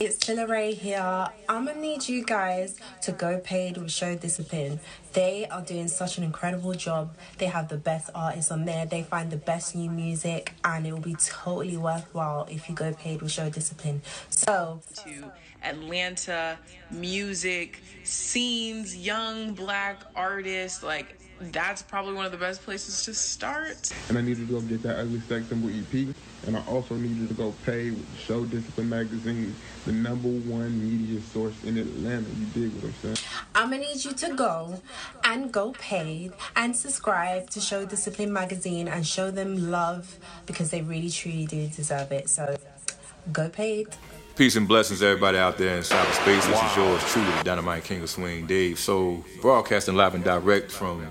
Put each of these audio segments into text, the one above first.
It's Tilla Ray here. I'm gonna need you guys to go paid with Show Discipline. They are doing such an incredible job. They have the best artists on there. They find the best new music, and it will be totally worthwhile if you go paid with Show Discipline. So, to Atlanta music scenes, young black artists, like that's probably one of the best places to start. And I needed to go get that Ugly Sex Symbol EP. And I also needed to go pay with Show Discipline Magazine, the number one media source in Atlanta. You dig what I'm saying? I'm gonna need you to go and go paid and subscribe to Show Discipline Magazine and show them love because they really truly do deserve it. So, go paid. Peace and blessings, everybody out there in cyberspace. This is yours truly, the Dynamite King of Swing, Dave. So, broadcasting live and direct from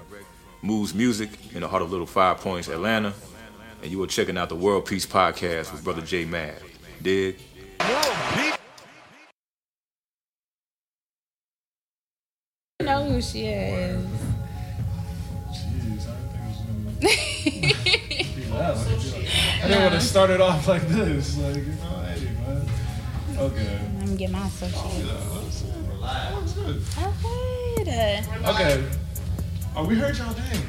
Moods Music in the heart of Little Five Points, Atlanta. And you are checking out the World Peace Podcast with Brother J Mad. Dig? You know who she is. Jeez, I didn't think it was gonna be that. I didn't want to start it off like this. Like, you know, hey, man. Okay. I'm gonna get my associate. Good. Okay. Okay. Oh, we heard y'all dang.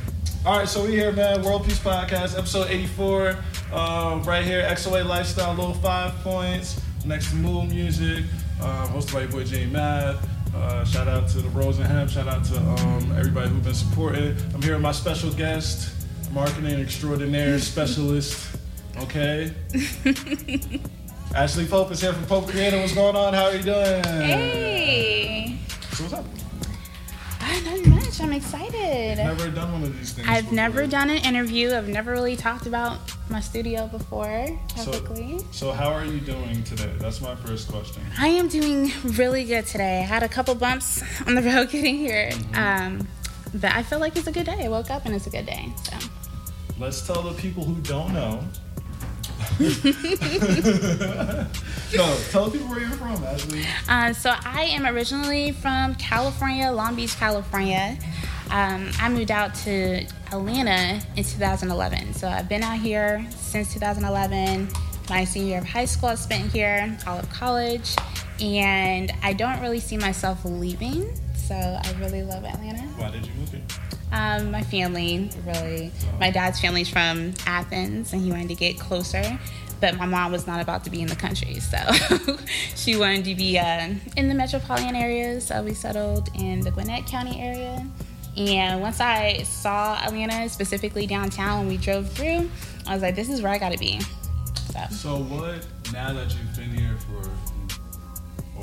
All right, so we here, man. World Peace Podcast, episode 84. Uh, right here, XOA Lifestyle, Little Five Points, next to Moods Music, uh, hosted by your boy Jay Mad. Uh, shout out to the Rose and Hemp. Shout out to um, everybody who's been supporting. I'm here with my special guest, marketing extraordinaire specialist. Okay. Ashley Pope is here from Pope Creative. What's going on? How are you doing? Hey. So what's up? I not much. I'm excited. Never done one of these things. I've before. never done an interview. I've never really talked about my studio before publicly. So how are you doing today? That's my first question. I am doing really good today. I had a couple bumps on the road getting here, um, but I feel like it's a good day. I woke up and it's a good day. So Let's tell the people who don't know. no, tell the people where you're from, Ashley. Uh, so I am originally from California, Long Beach, California. Um, I moved out to Atlanta in 2011. So I've been out here since 2011. My senior year of high school I spent here, all of college, and I don't really see myself leaving. So I really love Atlanta. Why did you move here? Um, my family, really. My dad's family's from Athens, and he wanted to get closer. But my mom was not about to be in the country, so she wanted to be uh, in the metropolitan area. So we settled in the Gwinnett County area. And once I saw Atlanta, specifically downtown, when we drove through, I was like, "This is where I got to be." So So what? Now that you've been here for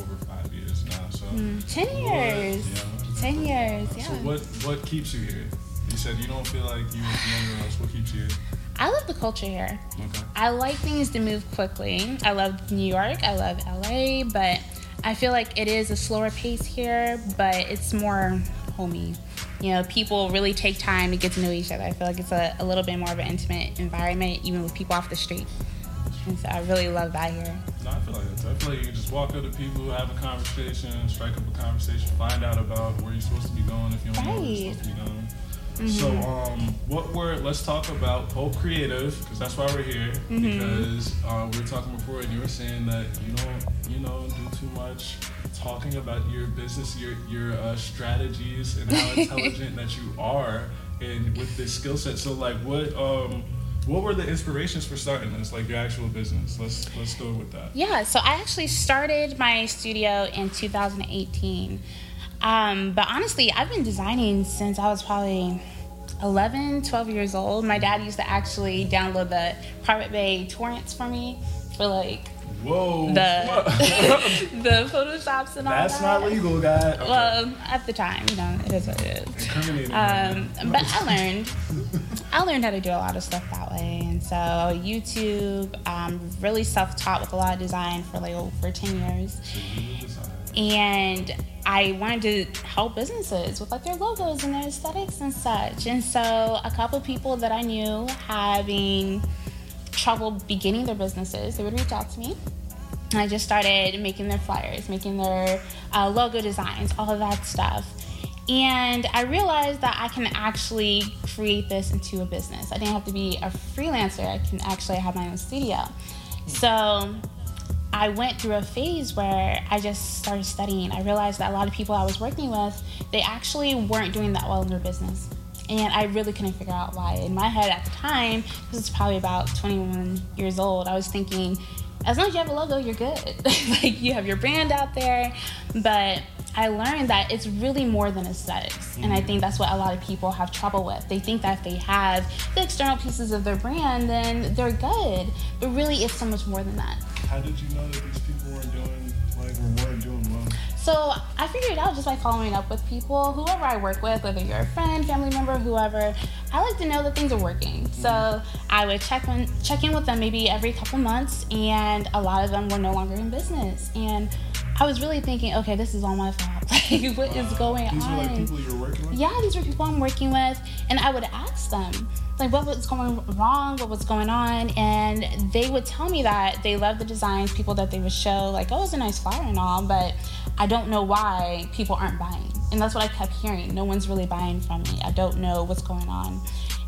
over five years now, so ten what- years, yeah. Ten years, yeah. So what? What keeps you here? You said you don't feel like you anywhere else. What keeps you here? I love the culture here. Okay. I like things to move quickly. I love New York, I love LA, but I feel like it is a slower pace here, but it's more homey. You know, people really take time to get to know each other. I feel like it's a, a little bit more of an intimate environment, even with people off the street. And so I really love that here. No, I feel like that. I feel like you can just walk up to people, have a conversation, strike up a conversation, find out about where you're supposed to be going if you don't know where you're supposed to be going. So, um, what were? Let's talk about Pope Creative because that's why we're here. Because uh, we were talking before, and you were saying that you don't, you know, do too much talking about your business, your your uh, strategies, and how intelligent that you are, and with this skill set. So, like, what um, what were the inspirations for starting this, like your actual business? Let's let's go with that. Yeah, so I actually started my studio in 2018. Um, but honestly, I've been designing since I was probably 11, 12 years old. My dad used to actually download the Pirate Bay torrents for me for like Whoa. the the photoshops and all That's that. not legal, guys. Okay. Well, at the time, you know, it is what it is. Um, but I learned, I learned how to do a lot of stuff that way, and so YouTube, um, really self-taught with a lot of design for like over ten years, and I wanted to help businesses with like their logos and their aesthetics and such. And so a couple people that I knew having trouble beginning their businesses, they would reach out to me. And I just started making their flyers, making their uh, logo designs, all of that stuff. And I realized that I can actually create this into a business. I didn't have to be a freelancer, I can actually have my own studio. So I went through a phase where I just started studying. I realized that a lot of people I was working with, they actually weren't doing that well in their business. And I really couldn't figure out why. In my head at the time, this was probably about 21 years old, I was thinking, as long as you have a logo, you're good. like you have your brand out there. But I learned that it's really more than aesthetics. And I think that's what a lot of people have trouble with. They think that if they have the external pieces of their brand, then they're good. But really, it's so much more than that. How did you know that these people weren't doing like or doing well? So I figured out just by following up with people, whoever I work with, whether you're a friend, family member, whoever. I like to know that things are working. So mm-hmm. I would check in, check in with them maybe every couple months, and a lot of them were no longer in business. And I was really thinking, okay, this is all my fault. Like, what is going These on? were like people you're working with. yeah, these were people I'm working with, and I would ask them like what was going wrong, what was going on, and they would tell me that they loved the designs, people that they would show like, oh, it's a nice flower and all, but I don't know why people aren't buying, and that's what I kept hearing. No one's really buying from me. I don't know what's going on,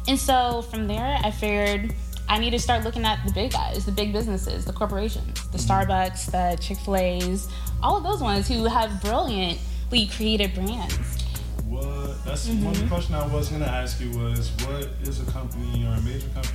and so from there, I figured. I need to start looking at the big guys, the big businesses, the corporations, the mm-hmm. Starbucks, the Chick fil A's, all of those ones who have brilliantly created brands. What? That's one Mm-hmm. question I was gonna ask you was what is a company or a major company